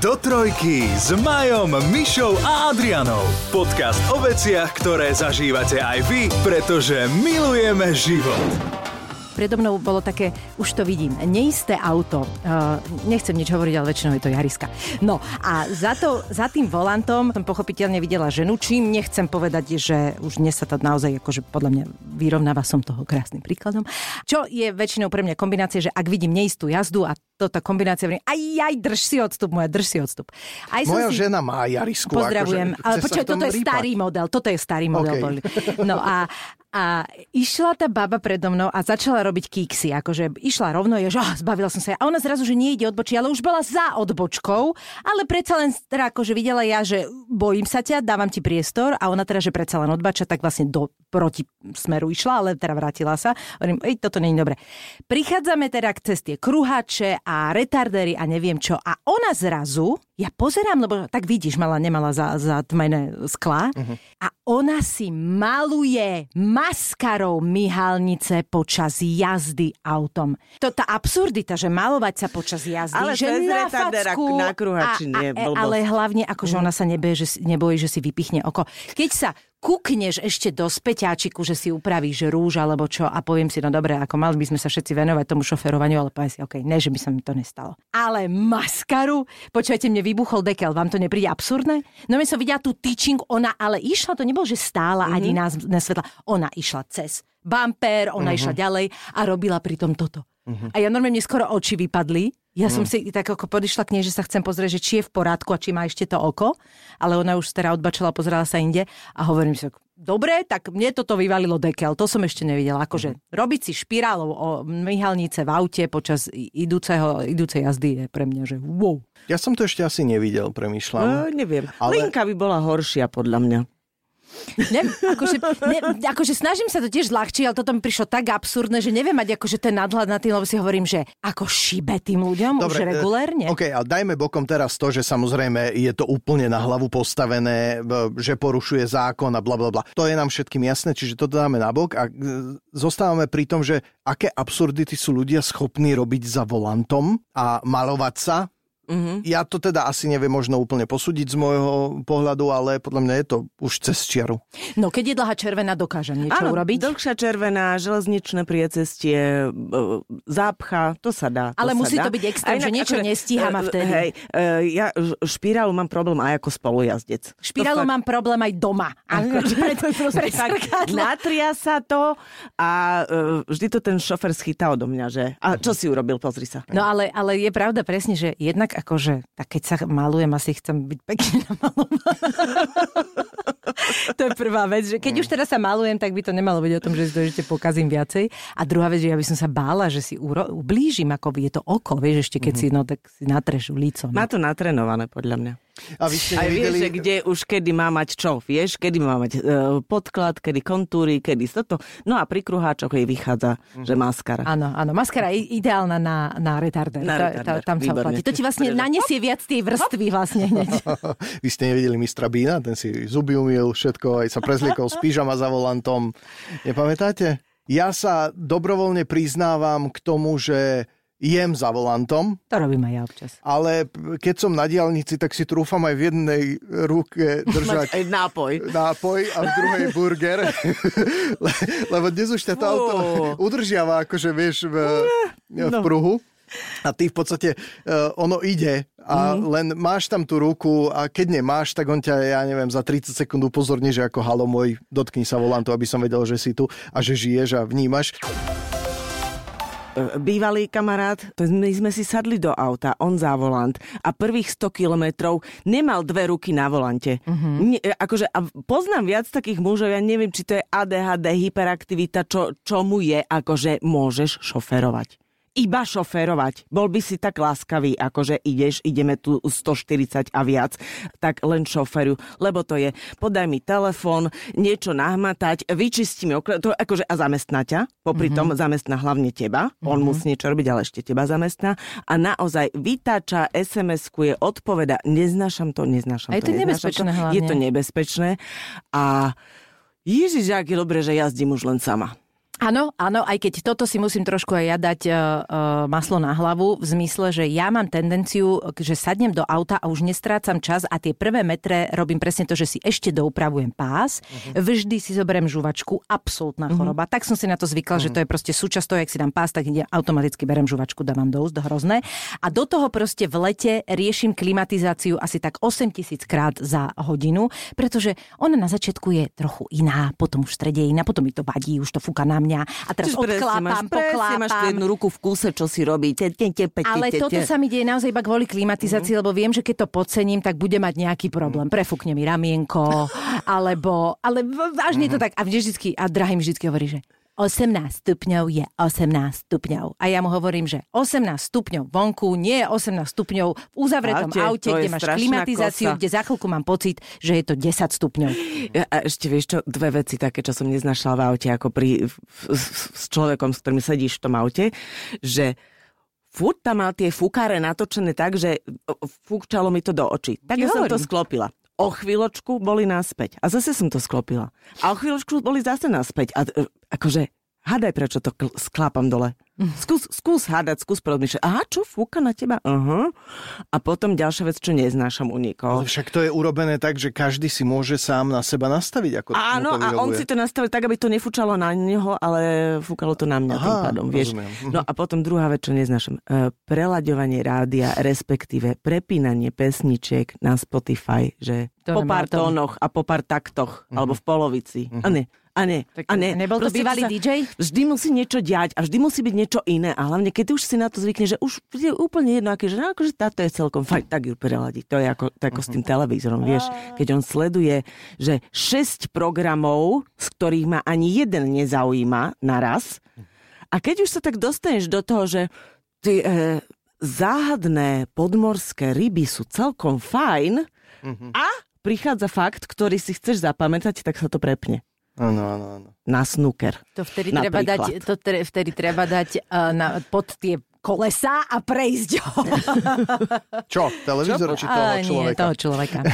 Do trojky s Majom, Mišou a Adrianou. Podcast o veciach, ktoré zažívate aj vy, pretože milujeme život. Predo mnou bolo také, už to vidím, neisté auto. Uh, nechcem nič hovoriť, ale väčšinou je to Jariska. No a za, to, za tým volantom som pochopiteľne videla ženu, čím nechcem povedať, že už dnes sa to naozaj, akože podľa mňa vyrovnáva som toho krásnym príkladom. Čo je väčšinou pre mňa kombinácia, že ak vidím neistú jazdu a toto kombinácia, aj, aj, drž si odstup, moja, drž si odstup. Aj Moja si... žena má Jarisku. Pozdravujem. Akože, ale počkaj, toto je rýpať. starý model. Toto je starý model. Okay. No a, a išla tá baba predo mnou a začala robiť kiksy. Akože išla rovno, je, že oh, zbavila som sa. A ona zrazu, že nie ide odbočiť, ale už bola za odbočkou. Ale predsa len teda akože videla ja, že bojím sa ťa, dávam ti priestor. A ona teda, že predsa len odbača, tak vlastne do proti smeru išla, ale teda vrátila sa. Hovorím, ej, toto nie je dobre. Prichádzame teda k cestie kruhače a retardery a neviem čo. A ona zrazu, ja pozerám, lebo tak vidíš, mala, nemala za, za tmajné sklá. Uh-huh. A ona si maluje maskarou myhalnice počas jazdy autom. To tá absurdita, že malovať sa počas jazdy, ale že na facku, na kruhači nie, a, a, ale hlavne, akože uh-huh. ona sa nebojí, že, nebojí, že si vypichne oko. Keď sa kúkneš ešte do späťáčiku, že si upravíš rúž alebo čo a poviem si, no dobre, ako mali by sme sa všetci venovať tomu šoferovaniu, ale poviem si, OK, ne, že by sa mi to nestalo. Ale maskaru, počujete, mne vybuchol dekel, vám to nepríde absurdné? No my som videla tú tyčinku, ona ale išla, to nebolo, že stála mm-hmm. ani nás na svetla, ona išla cez bumper, ona mm-hmm. išla ďalej a robila pritom toto. Mm-hmm. A ja normálne skoro oči vypadli, ja som mm. si tak ako podišla k nej, že sa chcem pozrieť, že či je v porádku a či má ešte to oko, ale ona už teda odbačala, pozerala sa inde a hovorím si, dobre, tak mne toto vyvalilo dekel, to som ešte nevidela. Akože mm. robiť si špirálov o myhalnice v aute počas idúceho, idúcej jazdy je pre mňa, že wow. Ja som to ešte asi nevidel, premyšľam. No, neviem. Ale... Linka by bola horšia podľa mňa. Ne, akože, ne, akože snažím sa to tiež ľahčie, ale toto mi prišlo tak absurdné, že neviem mať akože ten nadhľad na tým, lebo si hovorím, že ako šibe tým ľuďom Dobre, už regulérne. OK, a dajme bokom teraz to, že samozrejme je to úplne na hlavu postavené, že porušuje zákon a bla bla bla. To je nám všetkým jasné, čiže to dáme na bok a zostávame pri tom, že aké absurdity sú ľudia schopní robiť za volantom a malovať sa Mm-hmm. Ja to teda asi neviem možno úplne posúdiť z môjho pohľadu, ale podľa mňa je to už cez čiaru. No keď je dlhá červená, dokáže niečo Áno, urobiť? dlhšia červená, železničné priecestie, e, zápcha, to sa dá. Ale to musí dá. to byť extrém, že niečo akože, nestíham a vtedy. Hej, e, ja špirálu mám problém aj ako spolujazdec. Špirálu mám problém aj doma. natria sa to a e, vždy to ten šofer schytá odo mňa, že a čo si urobil, pozri sa. No ale, ale je pravda presne, že jednak akože, tak keď sa malujem, asi chcem byť pekne namalovaná. to je prvá vec, že keď už teraz sa malujem, tak by to nemalo byť o tom, že si to ešte pokazím viacej. A druhá vec, že ja by som sa bála, že si uro- ublížim, ako je to oko, vieš, ešte keď mm-hmm. si, no tak si natreš líco. Má to natrenované, podľa mňa. A vy ste nevideli... vieš, že kde už kedy má mať čo, vieš, kedy má mať e, podklad, kedy kontúry, kedy toto. No a pri kruháčoch jej vychádza, mm. že maskara. Áno, áno, maskara je ideálna na, na retarder. Na retarder. tam sa oplatí. To ti vlastne nanesie viac tej vrstvy vlastne hneď. vy ste nevideli mistra Bína? Ten si zuby umil, všetko, aj sa prezliekol z pyžama za volantom. Nepamätáte? Ja sa dobrovoľne priznávam k tomu, že jem za volantom. To robím aj ja občas. Ale keď som na diálnici, tak si trúfam aj v jednej ruke držať aj nápoj. nápoj a v druhej burger. lebo dnes už táto auto udržiava, akože vieš, v, v no. pruhu. A ty v podstate, uh, ono ide a mm. len máš tam tú ruku a keď nemáš, tak on ťa, ja neviem, za 30 sekúnd upozorní, že ako halo môj, dotkni sa volantu, aby som vedel, že si tu a že žiješ a vnímaš bývalý kamarát, my sme si sadli do auta, on za volant a prvých 100 kilometrov nemal dve ruky na volante. Uh-huh. Ne, akože, a poznám viac takých mužov, ja neviem, či to je ADHD, hyperaktivita, čo, čo mu je, akože môžeš šoferovať iba šoférovať. Bol by si tak láskavý, ako že ideš, ideme tu 140 a viac, tak len šoferu, lebo to je, podaj mi telefón, niečo nahmatať, vyčisti mi okle, to akože a zamestná ťa, popri mm-hmm. tom zamestná hlavne teba, on mm-hmm. musí niečo robiť, ale ešte teba zamestná a naozaj vytáča SMS-ku, je odpoveda, neznášam to, neznášam a je to, to nebezpečné to, hlavne. Je to nebezpečné a Ježiš, aký dobre, že jazdím už len sama. Áno, áno, aj keď toto si musím trošku aj ja dať uh, uh, maslo na hlavu, v zmysle, že ja mám tendenciu, že sadnem do auta a už nestrácam čas a tie prvé metre robím presne to, že si ešte doupravujem pás, uh-huh. vždy si zoberiem žuvačku, absolútna uh-huh. choroba. Tak som si na to zvykla, uh-huh. že to je proste súčasť toho, jak si dám pás, tak ide, automaticky berem žuvačku, dávam do úst, hrozné. A do toho proste v lete riešim klimatizáciu asi tak 8 tisíc krát za hodinu, pretože ona na začiatku je trochu iná, potom už v strede je iná, potom mi to vadí, už to fúka na mňa mňa a teraz Čiže odklápam, máš, poklápam. máš jednu ruku v kúse, čo si robí. Te, te, te, te, ale te, te. toto sa mi deje naozaj iba kvôli klimatizácii, mm. lebo viem, že keď to podcením, tak bude mať nejaký problém. Prefúkne mi ramienko, alebo, ale vážne mm. to tak. A vždycky, a drahý mi vždycky hovorí, že 18 stupňov je 18 stupňov. A ja mu hovorím, že 18 stupňov vonku nie je 18 stupňov v uzavretom aute, aute kde máš klimatizáciu, kosa. kde za chvíľku mám pocit, že je to 10 stupňov. A ešte vieš čo, dve veci také, čo som neznašla v aute, ako pri, s človekom, s ktorým sedíš v tom aute, že furt tam mal tie fukáre natočené tak, že fúkčalo mi to do očí. Tak ja som to sklopila o chvíľočku boli naspäť. A zase som to sklopila. A o chvíľočku boli zase naspäť. A e, akože, hádaj, prečo to kl- sklápam dole. Skús, skús hádať, skús porozmýšľať. Aha, čo, fúka na teba? Uh-huh. A potom ďalšia vec, čo neznášam u nikoho. Ale však to je urobené tak, že každý si môže sám na seba nastaviť. Ako Áno, a on si to nastavil tak, aby to nefúčalo na neho, ale fúkalo to na mňa Aha, tým pádom. Vieš? No a potom druhá vec, čo neznášam. E, prelaďovanie rádia, respektíve prepínanie pesničiek na Spotify, že to po pár tónoch a po pár taktoch, uh-huh. alebo v polovici. Uh-huh. A ne, a nie, tak a nie. Nebol to bývalý sa, DJ? Vždy musí niečo diať a vždy musí byť niečo iné. A hlavne, keď už si na to zvykne, že už je úplne jedno, aké, že no, akože táto je celkom fajn, tak ju preladiť. To je ako, to ako s tým televízorom, vieš. Keď on sleduje, že 6 programov, z ktorých ma ani jeden nezaujíma naraz, a keď už sa tak dostaneš do toho, že ty, e, záhadné podmorské ryby sú celkom fajn mm-hmm. a prichádza fakt, ktorý si chceš zapamätať, tak sa to prepne. Áno, áno, áno. Na snooker. To vtedy treba dať, to tre, vtedy treba dať uh, na, pod tie kolesa a prejsť ho. Čo? Televízor či toho a, človeka? Nie, toho človeka.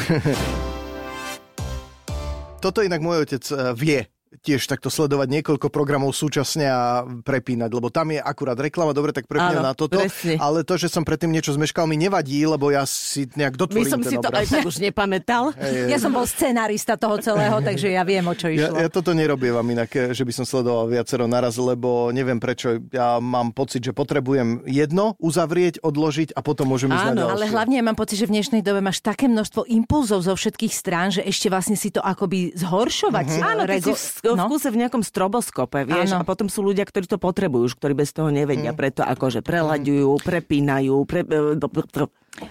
Toto inak môj otec uh, vie tiež takto sledovať niekoľko programov súčasne a prepínať, lebo tam je akurát reklama, dobre, tak prepínam na toto, presne. ale to, že som predtým niečo zmeškal, mi nevadí, lebo ja si nejak dotvorím My som si obraz. to aj tak už nepamätal. Hey, ja som bol scenárista toho celého, takže ja viem, o čo išlo. Ja, ja toto nerobievam inak, že by som sledoval viacero naraz, lebo neviem prečo. Ja mám pocit, že potrebujem jedno uzavrieť, odložiť a potom môžem ísť Áno, na ale hlavne ja mám pocit, že v dnešnej dobe máš také množstvo impulzov zo všetkých strán, že ešte vlastne si to akoby zhoršovať. Uh-huh. Áno, ty si v, v no? kúse v nejakom nejakom stroboskope, vieš, ano. a potom sú ľudia, ktorí to potrebujú, ktorí bez toho nevedia, mm. preto akože prelaďujú, prepínajú, pre...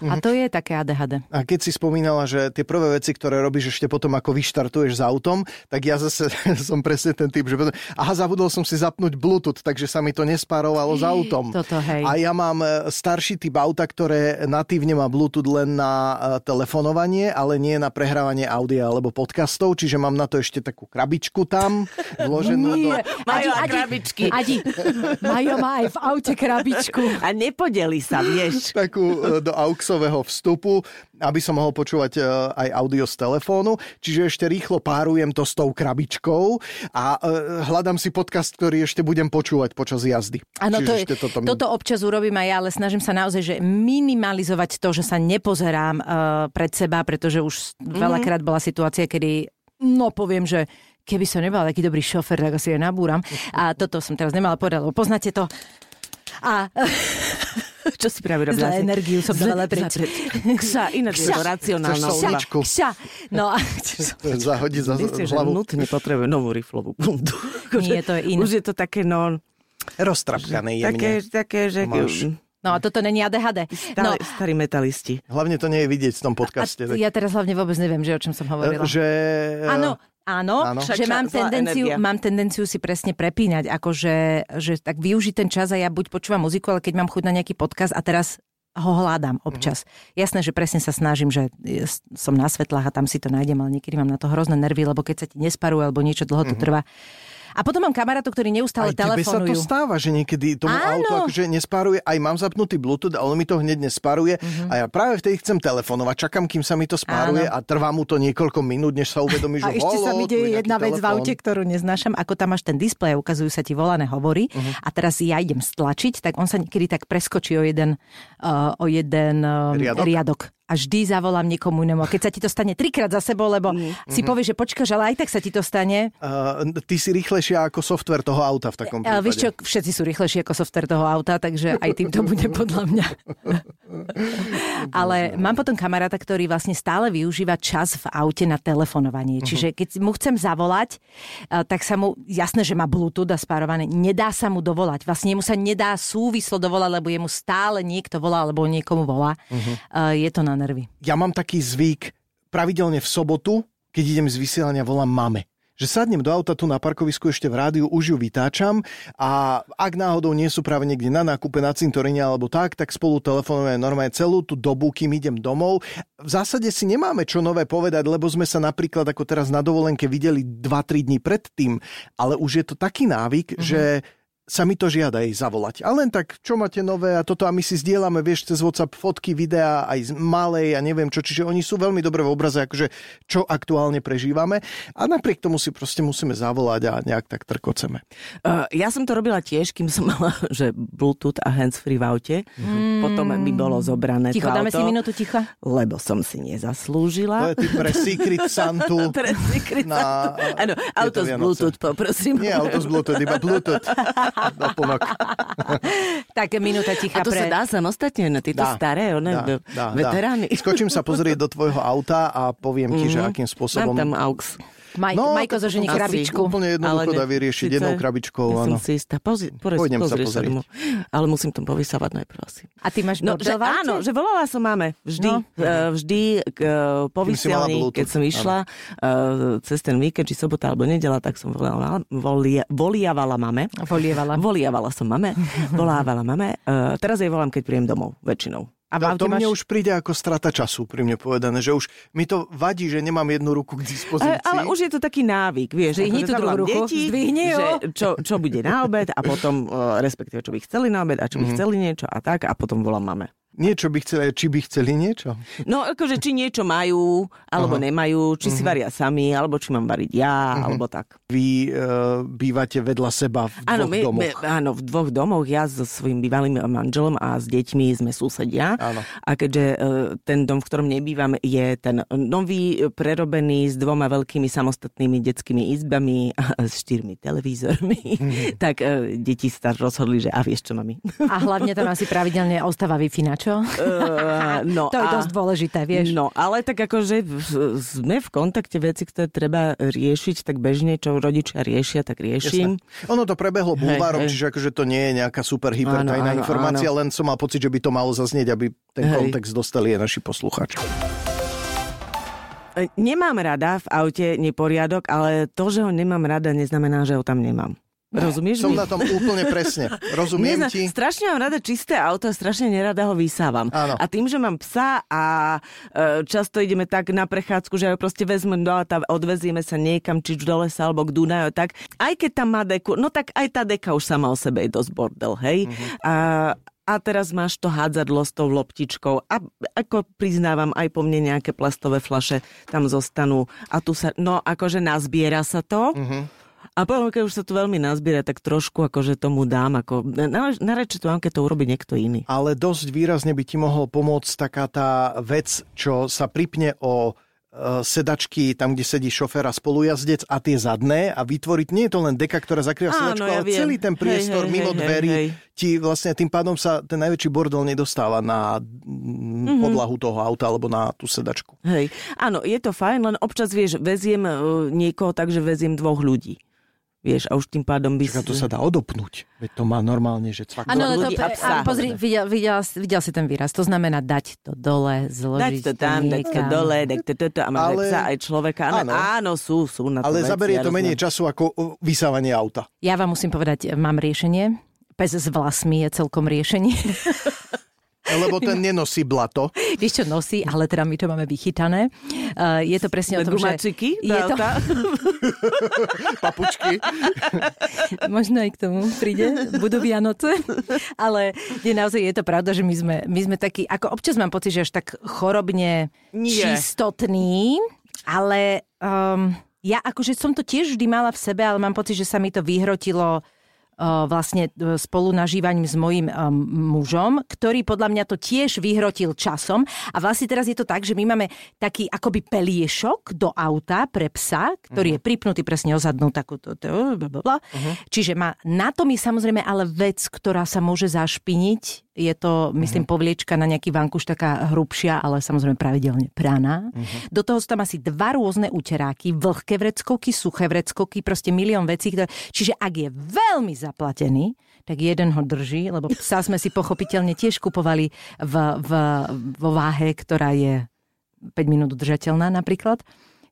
A to je také ADHD. A keď si spomínala, že tie prvé veci, ktoré robíš ešte potom, ako vyštartuješ s autom, tak ja zase som presne ten typ, že aha, zabudol som si zapnúť Bluetooth, takže sa mi to nespárovalo s autom. Toto, hej. A ja mám e, starší typ auta, ktoré natívne má Bluetooth len na e, telefonovanie, ale nie na prehrávanie audia alebo podcastov, čiže mám na to ešte takú krabičku tam vloženú nie. do... Majo Adi, krabičky. Adi, Majo má aj v aute krabičku. A nepodeli sa, vieš. Takú e, do auxového vstupu, aby som mohol počúvať e, aj audio z telefónu. Čiže ešte rýchlo párujem to s tou krabičkou a e, hľadám si podcast, ktorý ešte budem počúvať počas jazdy. Áno, to je, toto, mi... toto občas urobím aj ja, ale snažím sa naozaj že minimalizovať to, že sa nepozerám uh, pred seba, pretože už mm-hmm. veľakrát bola situácia, kedy no poviem, že keby som nebol taký dobrý šofer, tak asi aj nabúram. A toto som teraz nemala povedať, lebo poznáte to. A Čo si práve robila? Za energiu som dala preč. Kša, ináč je to racionálna kša, kša. No a... Zahodiť za Myslím, že nutne potrebuje novú riflovú bundu. Nie, to je iné. Už je to také, no... Roztrapkané jemne. Také, také že... Máš. No a toto není ADHD. Stále, no. Starí metalisti. Hlavne to nie je vidieť v tom podcaste. A ja teraz hlavne vôbec neviem, že o čom som hovorila. Že... Áno, Áno, Áno. že mám tendenciu, mám tendenciu si presne prepínať, akože že tak využiť ten čas a ja buď počúvam muziku, ale keď mám chuť na nejaký podcast a teraz ho hľadám občas. Mm-hmm. Jasné, že presne sa snažím, že som na svetlách a tam si to nájdem, ale niekedy mám na to hrozné nervy, lebo keď sa ti nesparuje alebo niečo dlho to mm-hmm. trvá. A potom mám kamarátov, ktorí neustále Aj tebe sa to telefonujú. stáva, že niekedy tomu Áno. auto akože nespáruje, aj mám zapnutý Bluetooth, ale on mi to hneď nespáruje Mhm. a ja práve vtedy chcem telefonovať, čakám, kým sa mi to spáruje a trvá mu to niekoľko minút, než sa uvedomí, že A ešte sa mi deje jedna vec v telefón. aute, ktorú neznášam, ako tam máš ten displej a ukazujú sa ti volané hovory Mhm. a teraz ja idem stlačiť, tak on sa niekedy tak preskočí o jeden, uh, o jeden uh, Riadok? riadok. A vždy zavolám niekomu inému. A keď sa ti to stane trikrát za sebou, lebo Mhm. si povieš, že počkáš, ale aj tak sa ti to stane. Uh, ty si rýchlejšia ako software toho auta v takom Ale prípade. vieš čo, všetci sú rýchlejší ako software toho auta, takže aj tým to bude podľa mňa. Ale mám potom kamaráta, ktorý vlastne stále využíva čas v aute na telefonovanie. Čiže keď mu chcem zavolať, eh, tak sa mu, jasné, že má Bluetooth a spárované, nedá sa mu dovolať. Vlastne mu sa nedá súvislo dovolať, lebo jemu stále niekto volá, alebo niekomu volá. Eh, Je to na nervy. Ja mám taký zvyk, pravidelne v sobotu, keď idem z vysielania, volám mame. Že sadnem do auta tu na parkovisku ešte v rádiu, už ju vytáčam a ak náhodou nie sú práve niekde na nákupe, na cintorine alebo tak, tak spolu telefonujeme normálne celú tú dobu, kým idem domov. V zásade si nemáme čo nové povedať, lebo sme sa napríklad ako teraz na dovolenke videli 2-3 dní predtým, ale už je to taký návyk, mm-hmm. že sa mi to žiada jej zavolať. A len tak, čo máte nové a toto a my si zdieľame, vieš, cez WhatsApp fotky, videá aj z malej a neviem čo, čiže oni sú veľmi dobre v obraze, akože čo aktuálne prežívame a napriek tomu si proste musíme zavolať a nejak tak trkoceme. Uh, ja som to robila tiež, kým som mala že Bluetooth a handsfree v aute. Mm. Potom by bolo zobrané Ticho, to dáme auto, si minútu ticha? Lebo som si To nezaslúžila. je ty pre Secret Santu. Pre secret Na, Santu. Áno, auto z Vianoce. Bluetooth, poprosím. Nie auto z Bluetooth, iba Bluetooth. Doplnok. Tak minúta ticha A to pre... sa dá samostatne na tieto Dá, staré, one, Dá, dá, veterány. dá. Skočím sa pozrieť do tvojho auta a poviem ti, že akým spôsobom... Mám tam aux. Maj, No, Majko asi krabičku. Úplne jednoducho Ale dá vyriešiť jednou krabičkou. Ja áno. som si istá. Pozri, pozri, Pôjdem sa pozri pozrieť. tomu. Ale musím to povysávať najprv asi. A ty máš No, že, áno, že volala som máme. Vždy, No. no. vždy k, po vysielaní, Bluetooth, keď som išla uh, cez ten víkend, či sobota alebo nedela, tak som volala, volia, voliavala mame. Volievala. Voliavala som mame, volávala mame. Uh, teraz jej volám, keď príjem domov, väčšinou. A aute to mne máš... už príde ako strata času, pri mne povedané, že už mi to vadí, že nemám jednu ruku k dispozícii. Ale, ale už je to taký návyk, vieš. Zdvihni akože tú druhú ruku, ju. že čo, čo bude na obed a potom, uh, respektíve, čo by chceli na obed a čo by Mhm. chceli niečo a tak a potom volám mame. Niečo by chceli, či by chceli niečo? No akože či niečo majú, alebo Aha. nemajú, či Mhm. si varia sami, alebo či mám variť ja, alebo tak. Vy e, bývate vedľa seba v dvoch Áno, my, domoch. my, áno, v dvoch domoch. Ja so svojím bývalým manželom a s deťmi sme susedia. Áno. A keďže e, ten dom, v ktorom nebývam, je ten nový, prerobený s dvoma veľkými samostatnými detskými izbami a s štyrmi televízormi, Mhm. tak e, deti sa rozhodli, že a vieš čo, mami. A hlavne tam asi pravidelne ostáva wi čo? E, no, To je a- dosť dôležité, vieš. No, ale tak akože v- sme v kontakte veci, ktoré treba riešiť, tak bežne, čo rodičia riešia, tak riešim. Jasné. Ono to prebehlo bulvárom, hej. čiže akože to nie je nejaká super hypertajná Áno, áno, informácia, len som mal pocit, že by to malo zaznieť, aby ten Hej. kontext dostali aj naši posluchači. E, Nemám rada v aute neporiadok, ale to, že ho nemám rada, neznamená, že ho tam nemám. Rozumieš Som mi? na tom úplne presne. Rozumiem Nezna- ti. Strašne mám rada čisté auto a strašne nerada ho vysávam. Áno. A tým, že mám psa a e, často ideme tak na prechádzku, že ho proste vezmem do auta, odvezieme sa niekam, či do lesa alebo k Dunaju, tak aj keď tam má deku, no tak aj tá deka už sama o sebe je dosť bordel, hej? Mhm. A, a teraz máš to hádzadlo s tou loptičkou a ako priznávam, aj po mne nejaké plastové flaše tam zostanú a tu sa, no akože nazbiera sa to. Mhm. A potom, keď už sa tu veľmi nazbiera, tak trošku akože tomu dám, ako na, na reči tu mám, keď to urobí niekto iný. Ale dosť výrazne by ti mohol pomôcť taká tá vec, čo sa pripne o e, sedačky, tam, kde sedí šofér a spolujazdec a tie zadné a vytvoriť, nie je to len deka, ktorá zakrýva sedačku, ja ale viem. celý ten Hej, priestor hej, mimo hej, dverí hej, hej. ti vlastne tým pádom sa ten najväčší bordel nedostáva na Mhm. mm, podlahu toho auta alebo na tú sedačku. Hej, áno, je to fajn, len občas, vieš, veziem uh, niekoho tak, že veziem dvoch ľudí. Vieš, a už tým pádom by... Čaká, to sa dá odopnúť. Veď to má normálne, že cvak. Áno, ale to, ľudí a psa. áno, pozri, videl, videl, videl si ten výraz. To znamená dať to dole, zložiť Dať to tam, dať to niekam. dole, dať to toto a máš Ale- psa aj človeka. Áno, Áno. áno sú, sú na to Ale veci, zaberie ja to menej času ako o, vysávanie auta. Ja vám musím povedať, mám riešenie. Pes s vlasmi je celkom riešenie. Lebo ten nenosí blato. Vieš čo nosí, ale teda my to máme vychytané. Uh, je to presne o tom, že... Gumačiky? Je to, Papučky. možno aj k tomu príde, budú Vianoce. Ale je naozaj, je to pravda, že my sme, my sme takí, ako občas mám pocit, že až tak chorobne Nie. čistotní, ale um, ja akože som to tiež vždy mala v sebe, ale mám pocit, že sa mi to vyhrotilo vlastne uh, spolu nažívaním s mojim um, mužom, ktorý podľa mňa to tiež vyhrotil časom. A vlastne teraz je to tak, že my máme taký akoby peliešok do auta pre psa, ktorý je pripnutý presne o zadnú takúto. Uh-huh. Čiže má, na tom je samozrejme ale vec, ktorá sa môže zašpiniť. Je to, myslím, povliečka na nejaký vankuš taká hrubšia, ale samozrejme pravidelne praná. Do toho sú tam asi dva rôzne uteráky, vlhké vreckovky, suché vreckovky, proste milión vecí. Ktoré... Čiže ak je veľmi zaplatený, tak jeden ho drží, lebo psa sme si pochopiteľne tiež kupovali v, v, vo váhe, ktorá je 5 minút udržateľná napríklad.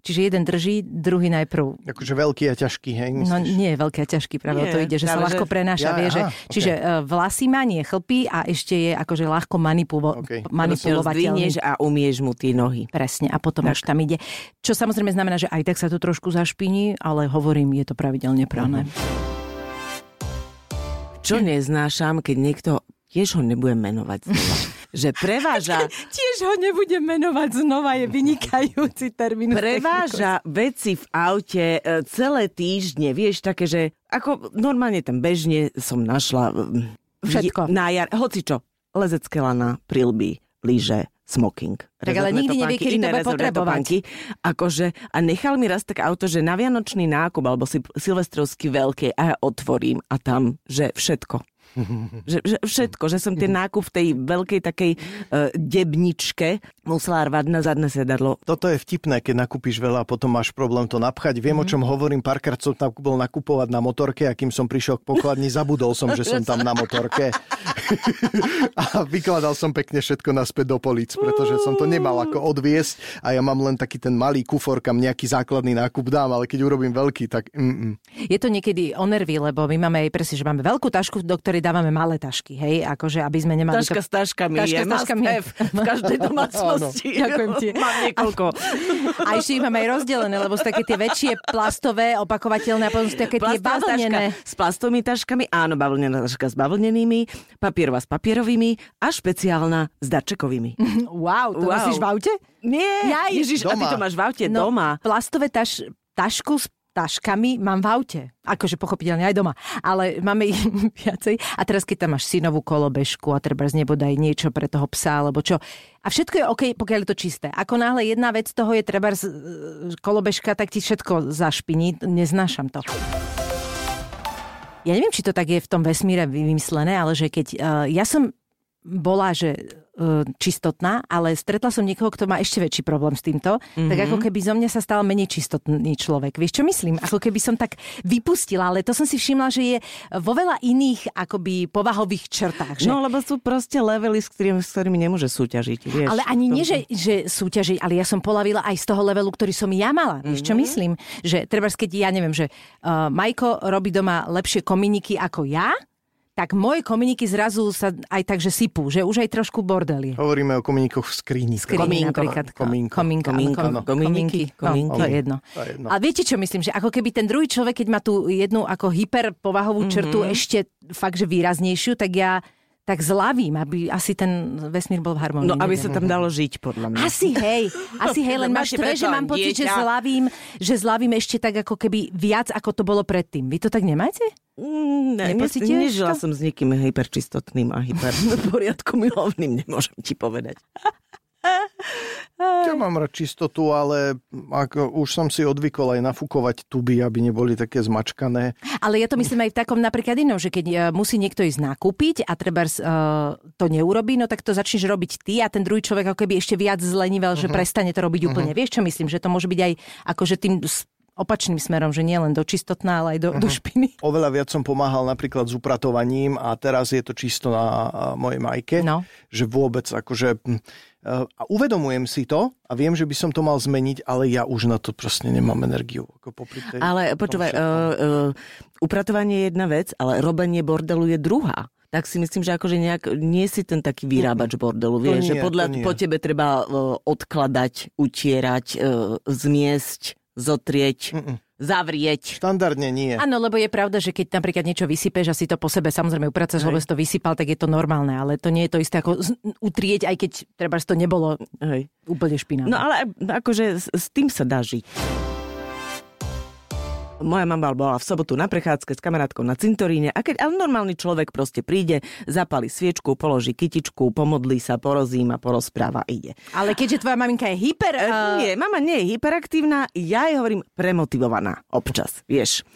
Čiže jeden drží, druhý najprv Akože veľký a ťažký, hej? No Myslíš? nie je veľké a ťažký, práve Nie, to ide, že sa ľahko že- prenáša, Ja, vie, že, aha, ok. čiže uh, vlasy má, nie chlpy a ešte je akože ľahko manipulo- Ok. Proste ho manipulovateľný. a umieš mu tie nohy. Presne, a potom už tam ide. Čo samozrejme znamená, že aj tak sa to trošku zašpiní, ale hovorím, je to pravidelne prané. Čo neznášam, keď niekto, tiež ho nebudem menovať znova, že preváža, Tiež ho nebudem menovať znova, je vynikajúci termín. preváža veci v aute e, celé týždne, vieš, také, že ako normálne tam bežne som našla mm, Všetko. Na jar, hoci čo, lezecké lana, prilby, lyže, smoking. Tak ale nikdy nevie, kedy to bude potrebovať. topánky. Akože, a nechal mi raz tak auto, že na vianočný nákup, alebo si silvestrovský veľký, a ja otvorím a tam, že všetko. Že, že všetko, že som ten nákup v tej veľkej takej uh, debničke musela rvať na zadné sedadlo. Toto je vtipné, keď nakúpiš veľa a potom máš problém to napchať. Viem, Mhm. o čom hovorím. Párkrát som tam bol nakupovať na motorke a kým som prišiel k pokladni, zabudol som, že som tam na motorke. a vykladal som pekne všetko naspäť do polic, pretože som to nemal ako odviesť a ja mám len taký ten malý kufor, kam nejaký základný nákup dám, ale keď urobím veľký, tak mm, mm. Je to niekedy o nervy, lebo my máme aj presne, že máme veľkú tašku, do ktorej dávame malé tašky, hej, akože aby sme nemali Taška to... s taškami Taška je s taškami. v každej domácnosti. Ďakujem ti. Mám niekoľko. A ešte ich máme aj rozdelené, lebo sú také tie väčšie plastové, opakovateľné a potom sú také tie Plastová bavlnené. taška s plastovými taškami, áno, bavlnená taška s bavlnenými, papierová s papierovými a špeciálna s darčekovými. Wow, to Wow. nosíš v aute? Nie, Jaj. Ježiš, a ty Doma. to máš v aute doma. Plastové taš, tašku s taškami mám v aute. Akože pochopiteľne aj doma. Ale máme ich viacej. A teraz, keď tam máš synovú kolobežku a treba z nebodaj niečo pre toho psa, alebo čo. A všetko je OK, pokiaľ je to čisté. Ako náhle jedna vec toho je treba z- kolobežka, tak ti všetko zašpiní. Neznášam to. Ja neviem, či to tak je v tom vesmíre vymyslené, ale že keď... Uh, ja som bola, že uh, čistotná, ale stretla som niekoho, kto má ešte väčší problém s týmto, mm-hmm. tak ako keby zo mňa sa stal menej čistotný človek. Vieš, čo myslím? Ako keby som tak vypustila, ale to som si všimla, že je vo veľa iných akoby povahových črtách. Že... No, lebo sú proste levely, s ktorými, s ktorými nemôže súťažiť. Vieš. Ale ani nie, že, že súťažiť, ale ja som polavila aj z toho levelu, ktorý som ja mala. Vieš, čo myslím? Že treba, keď ja neviem, že uh, Majko robí doma lepšie kominiky ako ja, tak moje kominiky zrazu sa aj tak, že sypú, že už aj trošku bordel je. Hovoríme o komínikoch v skrini. Skrini napríklad. Komínko. Komínko. Komínko, no. kom- Komíniky, komínky. No, to je jedno. A viete, čo myslím? Že ako keby ten druhý človek, keď má tú jednu ako hyperpovahovú črtu ešte fakt, že výraznejšiu, tak ja tak zlavím, aby asi ten vesmír bol v harmonii. No, aby sa tam dalo žiť, podľa mňa. Asi hej, asi hej, len máš preto že mám pocit, že dieťa. zlavím, že zlavím ešte tak ako keby viac, ako to bolo predtým. Vy to tak nemáte? Mm, ne, ne, nežila to? som s niekým hyperčistotným a hyper poriadku milovným, nemôžem ti povedať. Ja mám rád čistotu, ale ako, už som si odvykol aj nafúkovať tuby, aby neboli také zmačkané. Ale ja to myslím aj v takom napríklad inom, že keď e, musí niekto ísť nakúpiť a treba uh, to neurobí, no tak to začneš robiť ty a ten druhý človek ako keby ešte viac zlenivel, že prestane to robiť úplne. Vieš, čo myslím? Že to môže byť aj akože tým opačným smerom, že nie len do čistotná, ale aj do, do špiny. Oveľa viac som pomáhal napríklad s upratovaním a teraz je to čisto na mojej majke, No. že vôbec akože... eh, A uvedomujem si to a viem, že by som to mal zmeniť, ale ja už na to proste nemám energiu. Ako popri tej, Ale počúvaj, uh, uh, upratovanie je jedna vec, ale robenie bordelu je druhá. tak si myslím, že akože nejak, nie si ten taký vyrábač bordelu, vieš, že podľa, po tebe treba uh, odkladať, utierať, uh, zmiesť, zotrieť, Mm-mm. Zavrieť. Štandardne nie. Áno, lebo je pravda, že keď napríklad niečo vysypeš a si to po sebe samozrejme upraceš, lebo si to vysypal, tak je to normálne, ale to nie je to isté ako utrieť, aj keď treba to nebolo Hej. úplne špinavé. No ale akože s, s tým sa dá žiť. Moja mama bola v sobotu na prechádzke s kamarátkou na cintoríne a keď ale normálny človek proste príde, zapali sviečku, položí kytičku, pomodlí sa, porozíma, porozpráva, ide. Ale keďže tvoja maminka je hyper... Uh, Nie, mama nie je hyperaktívna, ja jej hovorím premotivovaná občas, vieš.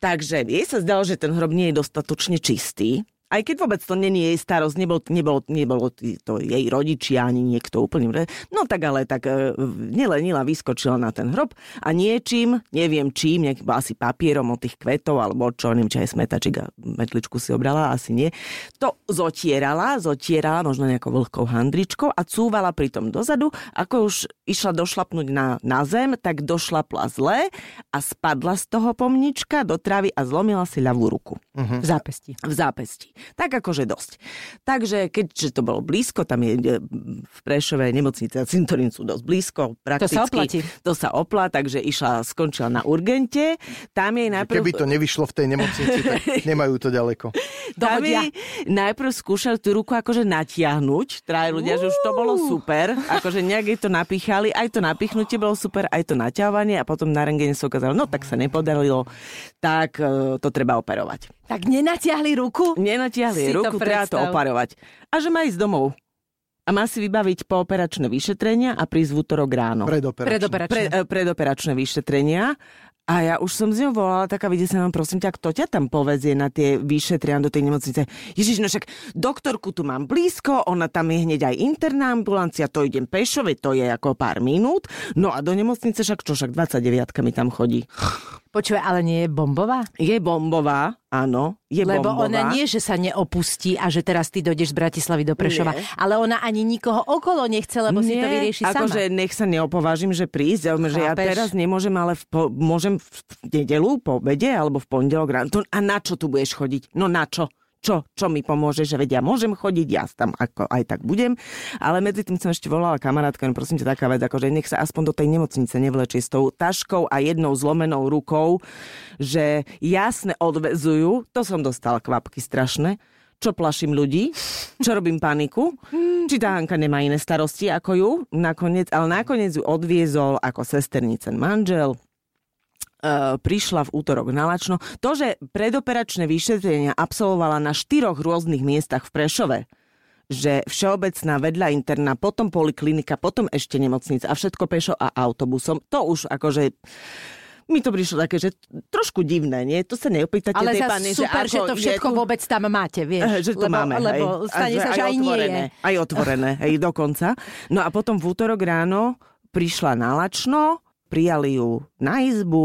Takže jej sa zdalo, že ten hrob nie je dostatočne čistý, aj keď vôbec to není jej starosť, nebol, nebolo, nebolo to jej rodičia ani niekto úplne. No tak ale tak nelenila, vyskočila na ten hrob a niečím, neviem čím, nejak, asi papierom od tých kvetov alebo čo, neviem, či aj smetačik a metličku si obrala, asi nie. To zotierala, zotierala možno nejakou vlhkou handričkou a cúvala pritom dozadu. Ako už išla došlapnúť na, na zem, tak došlapla zle a spadla z toho pomnička do trávy a zlomila si ľavú ruku v zápesti. v zápesti. Tak akože dosť. Takže keďže to bolo blízko, tam je v Prešove nemocnice a cintorín sú dosť blízko, prakticky. sa oplatí. To sa opla, takže išla, skončila na urgente. Tam jej najprv... Keby to nevyšlo v tej nemocnici, tak nemajú to ďaleko. Tam jej najprv skúšali tú ruku akože natiahnuť. Traja ľudia, že už to bolo super. Akože nejak jej to napíchali. Aj to napichnutie bolo super, aj to naťahovanie. A potom na rengene sa ukázalo, no tak sa nepodarilo, tak e, to treba operovať. Tak nenatiahli ruku? Nenatiahli Si to ruku, treba to oparovať. A že má ísť domov. A má si vybaviť pooperačné vyšetrenia a prísť v útorok ráno. Predoperačne. Predoperačne. Pre, e, predoperačné vyšetrenia. A ja už som s ňou volala, taká nám, prosím ťa, kto ťa tam povezie na tie vyšetrenia do tej nemocnice? Ježiš, no však doktorku tu mám blízko, ona tam je hneď aj interná ambulancia, to idem pešo, to je ako pár minút. No a do nemocnice však čo, však 29 mi tam chodí. Počuje, ale nie je bombová? Je bombová, áno, je Lebo bombová. ona nie, že sa neopustí a že teraz ty dojdeš z Bratislavy do Prešova, Nie. ale ona ani nikoho okolo nechce, lebo si to vyrieši sama. akože nech sa neopovážim, že prísť, ale že ja Chápeš? teraz nemôžem, ale v po, môžem v, v nedelu po obede alebo v pondelok ráno. To- A na čo tu budeš chodiť? No na čo? Čo, čo mi pomôže, že vedia, môžem chodiť, ja tam ako aj tak budem. Ale medzi tým som ešte volala kamarátka, no prosím ťa taká vec, akože nech sa aspoň do tej nemocnice nevlečie s tou taškou a jednou zlomenou rukou, že jasne odvezujú, to som dostala kvapky strašné, čo plaším ľudí, čo robím paniku, či tá Hanka nemá iné starosti ako ju, nakoniec, ale nakoniec ju odviezol ako sesternicen manžel, prišla v útorok na Lačno. To, že predoperačné vyšetrenia absolvovala na štyroch rôznych miestach v Prešove, že všeobecná vedľa interná, potom poliklinika, potom ešte nemocnica a všetko pešo a autobusom, to už akože mi to prišlo také, že trošku divné, nie? To sa neopýtate ale tej pani, super, že, ako to je všetko tu- vôbec tam máte, vieš. Eh, Že to lebo, máme, Lebo hej. stane A sa, že aj nie otvorené, je. Aj otvorené, hej, dokonca. No a potom v útorok ráno prišla na Lačno, prijali ju na izbu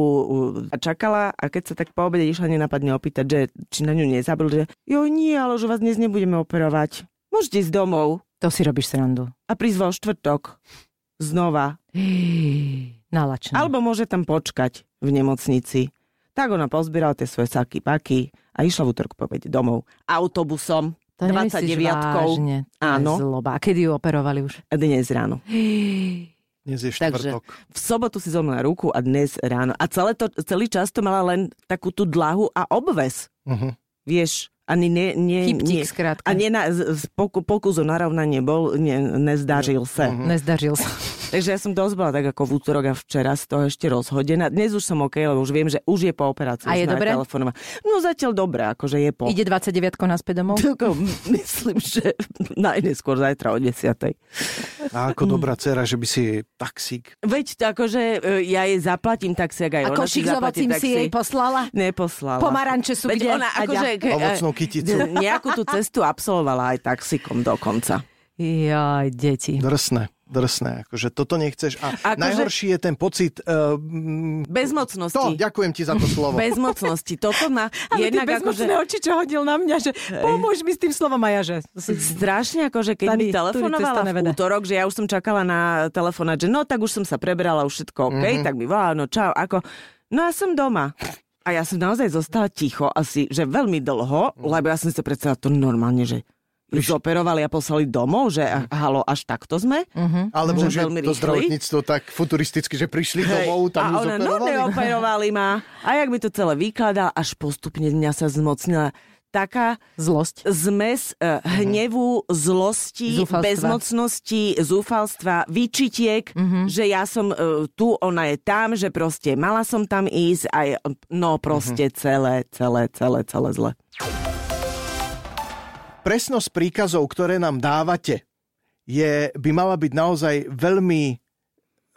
a čakala a keď sa tak po obede išla nenapadne opýtať, že či na ňu nezabil, že jo nie, ale že vás dnes nebudeme operovať. Môžete ísť domov To si robíš srandu. a vo štvrtok znova. Nalačné. Alebo môže tam počkať v nemocnici. Tak ona pozbierala tie svoje saky, paky a išla v útorok po obede domov. Autobusom. to nemyslíš 29-kou. vážne. To Áno. Zloba. A kedy ju operovali už? Dnes ráno. Dnes je Takže štvrtok. v sobotu si zlomila ruku a dnes ráno. A celé to, celý čas to mala len takú tú dlahu a obves. Uh-huh. Vieš, ani ne, nie, nie, skrátka. a nie na, pokus o narovnanie bol, ne, nezdažil sa. Mhm. Nezdažil sa. Takže ja som dosť bola tak ako v útorok a včera z toho ešte rozhodená. Dnes už som OK, lebo už viem, že už je po operácii. A je dobre? natelefonovala. No zatiaľ dobre, akože je po. Ide 29 naspäť domov? Tako, myslím, že najneskôr zajtra o 10. A ako dobrá dcera, že by si taxík. Veď to akože e, ja jej zaplatím taxi, ak aj A ona košík s zaplatí ovocím si jej poslala? Neposlala. Pomaranče sú Veď kde? ona akože, ke, Ovocnú kyticu. nejakú tú cestu absolvovala aj taxikom dokonca. Jaj, deti. Drsné, drsné. Akože toto nechceš. A Akože- najhorší je ten pocit... Uh, Bezmocnosti. to, ďakujem ti za to slovo. Bezmocnosti. Toto má Ale jednak tie akože... bezmocné oči, čo hodil na mňa, že pomôž mi s tým slovom a ja, že... Strašne akože keď Tady, mi telefonovala v nevede. útorok, že ja už som čakala na telefonát, že no tak už som sa prebrala, už všetko OK, Mhm. tak mi volá, no čau, ako... No ja som doma. A ja som naozaj zostala ticho asi, že veľmi dlho, Mhm. lebo ja som si predstavila to normálne, že ju zoperovali a poslali domov, že Mhm. halo, až takto sme. Alebo Že že veľmi to zdravotníctvo tak futuristicky, že prišli Hej. domov, tam a ju ona, no zoperovali. neoperovali ma. A jak mi to celé vykladal, až postupne mňa sa zmocnila taká Zlosť. zmes uh, hnevu, zlosti, Zúfalstva. bezmocnosti, zúfalstva, výčitiek, že ja som uh, tu, ona je tam, že proste mala som tam ísť a je, no proste celé, celé, celé, celé zle. Presnosť príkazov, ktoré nám dávate, je, by mala byť naozaj veľmi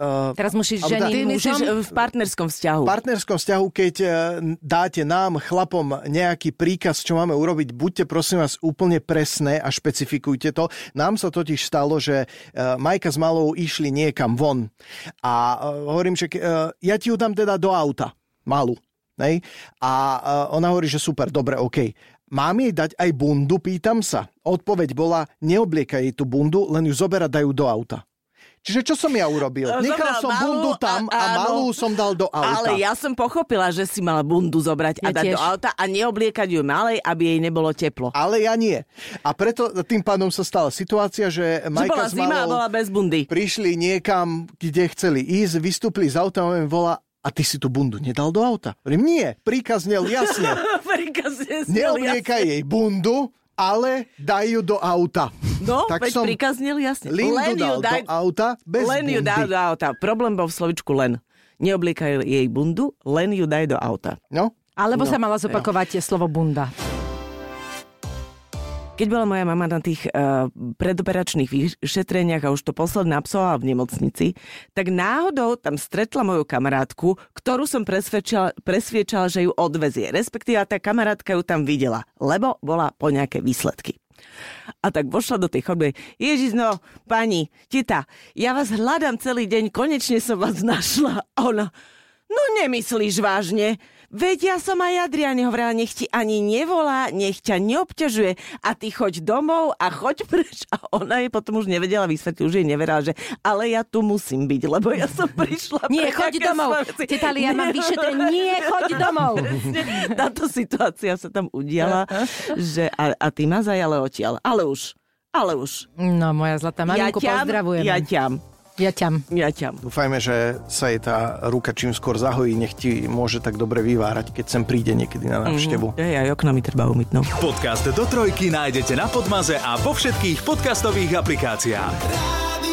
uh, Teraz musíš ženiť mužom. uh, v partnerskom vzťahu? v partnerskom vzťahu, keď eh, dáte nám, chlapom, nejaký príkaz, čo máme urobiť, buďte prosím vás úplne presné a špecifikujte to. Nám sa totiž stalo, že Majka s Malou išli niekam von a hovorím, že ja ti ju dám teda do auta, Malu. Nej? A ona hovorí, že super, dobre, OK. Mám jej dať aj bundu, pýtam sa. Odpoveď bola, neobliekaj jej tú bundu, len ju zober a dajú do auta. Čiže čo som ja urobil? Nechal zobral som malú bundu tam a- a, malú som dal do auta. Ale ja som pochopila, že si mala bundu zobrať a Ja dať tiež. do auta a neobliekať ju malej, aby jej nebolo teplo. Ale ja nie. A preto tým pádom sa stala situácia, že Majka bola s zima a Malou bola bez bundy. prišli niekam, kde chceli ísť, vystúpili z auta a volá, a ty si tú bundu nedal do auta? Hovorím, nie, príkaz znel jasne. Príkaz je znel Neobliekaj jej bundu, ale daj ju do auta. No, tak veď som príkaz znel jasne. Lindu Len ju dal daj, do auta bez len ju bundy. daj do auta. Problém bol v slovičku len. Neobliekaj jej bundu, len ju daj do auta. No, Alebo sa mala zopakovať slovo bunda. Keď bola moja mama na tých uh, predoperačných vyšetreniach a už to posledné absolvovala v nemocnici, tak náhodou tam stretla moju kamarátku, ktorú som presviečala, že ju odvezie. Respektíve tá kamarátka ju tam videla, lebo bola po nejaké výsledky. A tak vošla do tej chodby. Ježiš, no, pani, tita, ja vás hľadám celý deň, konečne som vás našla. A ona, no nemyslíš vážne? Veď ja som aj Adriane hovorila, nech ti ani nevolá, nech ťa neobťažuje a ty choď domov a choď preč. A ona jej potom už nevedela vysvetliť, už jej neverala, že ale ja tu musím byť, lebo ja som prišla. Nie, choď domov. svoje veci. Teta Lia, mám vyšetrenie. Nie, choď domov. Presne, táto situácia sa tam udiala, že a, a ty ma zajale odtiaľ. Ale už, ale už. No, moja zlatá maminku, ja ťam, pozdravujem. ja ťam, ja ťam. ja ťam. dúfajme, že sa jej tá ruka čím skôr zahojí, nech ti môže tak dobre vyvárať, keď sem príde niekedy na návštevu. Hej, aj okno mi treba umyť, no. Podcast do trojky nájdete na Podmaze a vo všetkých podcastových aplikáciách.